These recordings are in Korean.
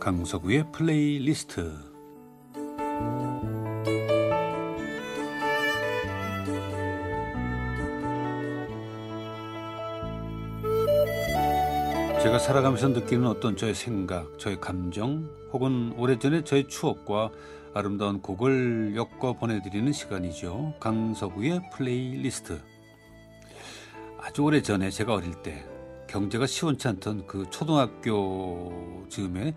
강서구의 플레이리스트 제가 살아가면서 느끼는 어떤 저의 생각, 저의 감정, 혹은 오래전에 저의 추억과 아름다운 곡을 엮어 보내드리는 시간이죠. 강서구의 플레이리스트. 아주 오래전에 제가 어릴 때 경제가 시원치 않던 그 초등학교 즈음에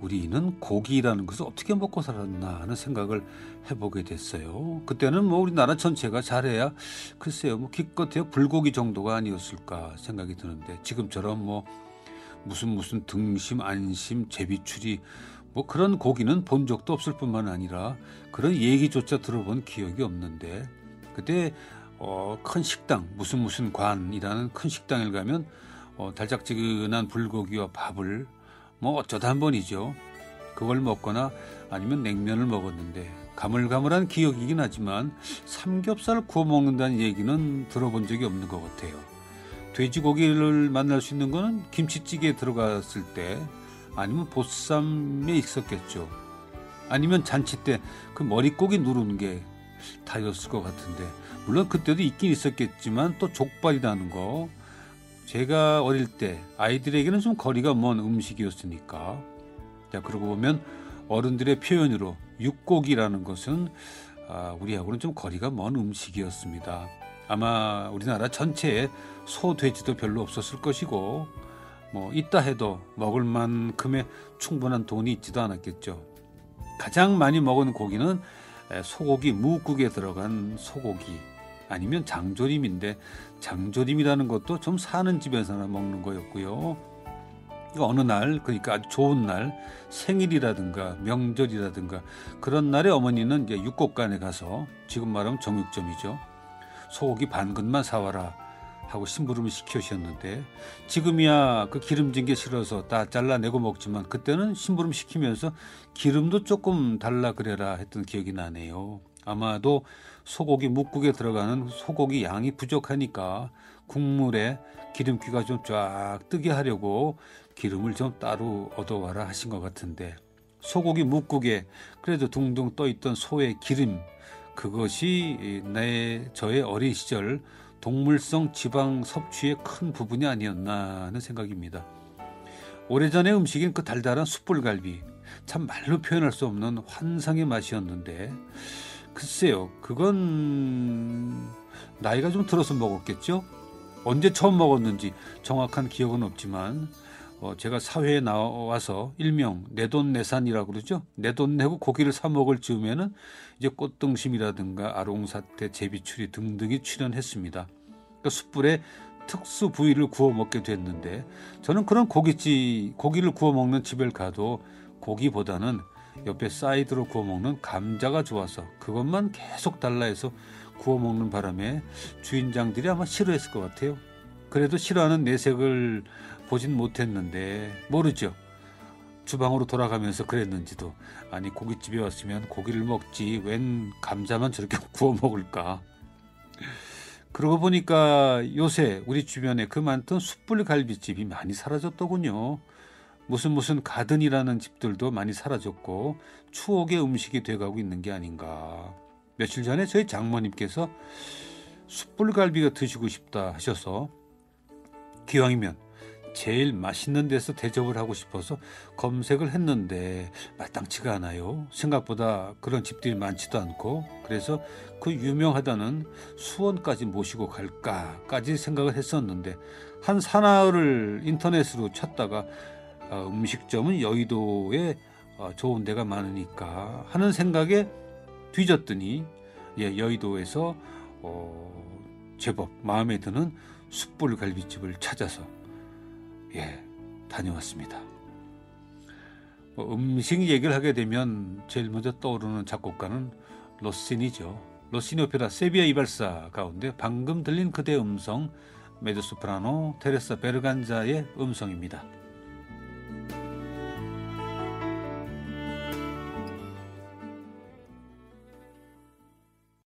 우리는 고기라는 것을 어떻게 먹고 살았나 하는 생각을 해보게 됐어요. 그때는 뭐 우리나라 전체가 잘해야 글쎄요, 뭐 기껏해야 불고기 정도가 아니었을까 생각이 드는데 지금처럼 뭐 무슨 무슨 등심, 안심, 제비추리 뭐 그런 고기는 본 적도 없을 뿐만 아니라 그런 얘기조차 들어본 기억이 없는데 그때 어, 큰 식당 무슨 무슨 관이라는 큰 식당에 가면 어, 달짝지근한 불고기와 밥을 뭐 어쩌다 한 번이죠. 그걸 먹거나 아니면 냉면을 먹었는데 가물가물한 기억이긴 하지만 삼겹살 구워 먹는다는 얘기는 들어본 적이 없는 것 같아요. 돼지고기를 만날 수 있는 거는 김치찌개에 들어갔을 때 아니면 보쌈에 있었겠죠. 아니면 잔치 때 그 머릿고기 누르는 게 다였을 것 같은데 물론 그때도 있긴 있었겠지만 또 족발이라는 거 제가 어릴 때 아이들에게는 좀 거리가 먼 음식이었으니까 자 그러고 보면 어른들의 표현으로 육고기라는 것은 아, 우리하고는 좀 거리가 먼 음식이었습니다. 아마 우리나라 전체에 소, 돼지도 별로 없었을 것이고 뭐 있다 해도 먹을 만큼의 충분한 돈이 있지도 않았겠죠. 가장 많이 먹은 고기는 소고기 무국에 들어간 소고기 아니면 장조림인데 장조림이라는 것도 좀 사는 집에서나 먹는 거였고요. 어느 날 그러니까 아주 좋은 날 생일이라든가 명절이라든가 그런 날에 어머니는 이제 육곡간에 가서 지금 말하면 정육점이죠. 소고기 반 근만 사와라 하고 심부름을 시켜주셨는데 지금이야 그 기름진 게 싫어서 다 잘라내고 먹지만 그때는 심부름 시키면서 기름도 조금 달라 그래라 했던 기억이 나네요. 아마도 소고기 묵국에 들어가는 소고기 양이 부족하니까 국물에 기름기가 좀 쫙 뜨게 하려고 기름을 좀 따로 얻어와라 하신 것 같은데 소고기 묵국에 그래도 둥둥 떠 있던 소의 기름 그것이 내 저의 어린 시절 동물성 지방 섭취의 큰 부분이 아니었나 하는 생각입니다. 오래전의 음식인 그 달달한 숯불갈비 참 말로 표현할 수 없는 환상의 맛이었는데 글쎄요 그건 나이가 좀 들어서 먹었겠죠 언제 처음 먹었는지 정확한 기억은 없지만 어, 제가 사회에 나와서 일명 내돈내산이라고 그러죠. 내 돈 내고 고기를 사 먹을 즈음에는 이제 꽃등심이라든가 아롱사태, 제비추리 등등이 출연했습니다. 그러니까 숯불에 특수 부위를 구워 먹게 됐는데 저는 그런 고깃집 고기를 구워 먹는 집을 가도 고기보다는 옆에 사이드로 구워 먹는 감자가 좋아서 그것만 계속 달라 해서 구워 먹는 바람에 주인장들이 아마 싫어했을 것 같아요. 그래도 싫어하는 내색을 보진 못했는데 모르죠. 주방으로 돌아가면서 그랬는지도 아니 고깃집에 왔으면 고기를 먹지 웬 감자만 저렇게 구워 먹을까. 그러고 보니까 요새 우리 주변에 그 많던 숯불 갈비집이 많이 사라졌더군요. 무슨 무슨 가든이라는 집들도 많이 사라졌고 추억의 음식이 돼가고 있는 게 아닌가. 며칠 전에 저희 장모님께서 숯불갈비가 드시고 싶다 하셔서 기왕이면 제일 맛있는 데서 대접을 하고 싶어서 검색을 했는데 마땅치가 않아요. 생각보다 그런 집들이 많지도 않고 그래서 그 유명하다는 수원까지 모시고 갈까까지 생각을 했었는데 한 사나흘을 인터넷으로 찾다가 어, 음식점은 여의도에 어, 좋은 데가 많으니까 하는 생각에 뒤졌더니 예, 여의도에서 어, 제법 마음에 드는 숯불 갈비집을 찾아서 예, 다녀왔습니다. 뭐 음식 얘기를 하게 되면 제일 먼저 떠오르는 작곡가는 로시니죠. 로시니 오페라 세비야 이발사 가운데 방금 들린 그대 음성 메드소프라노 테레사 베르간자의 음성입니다.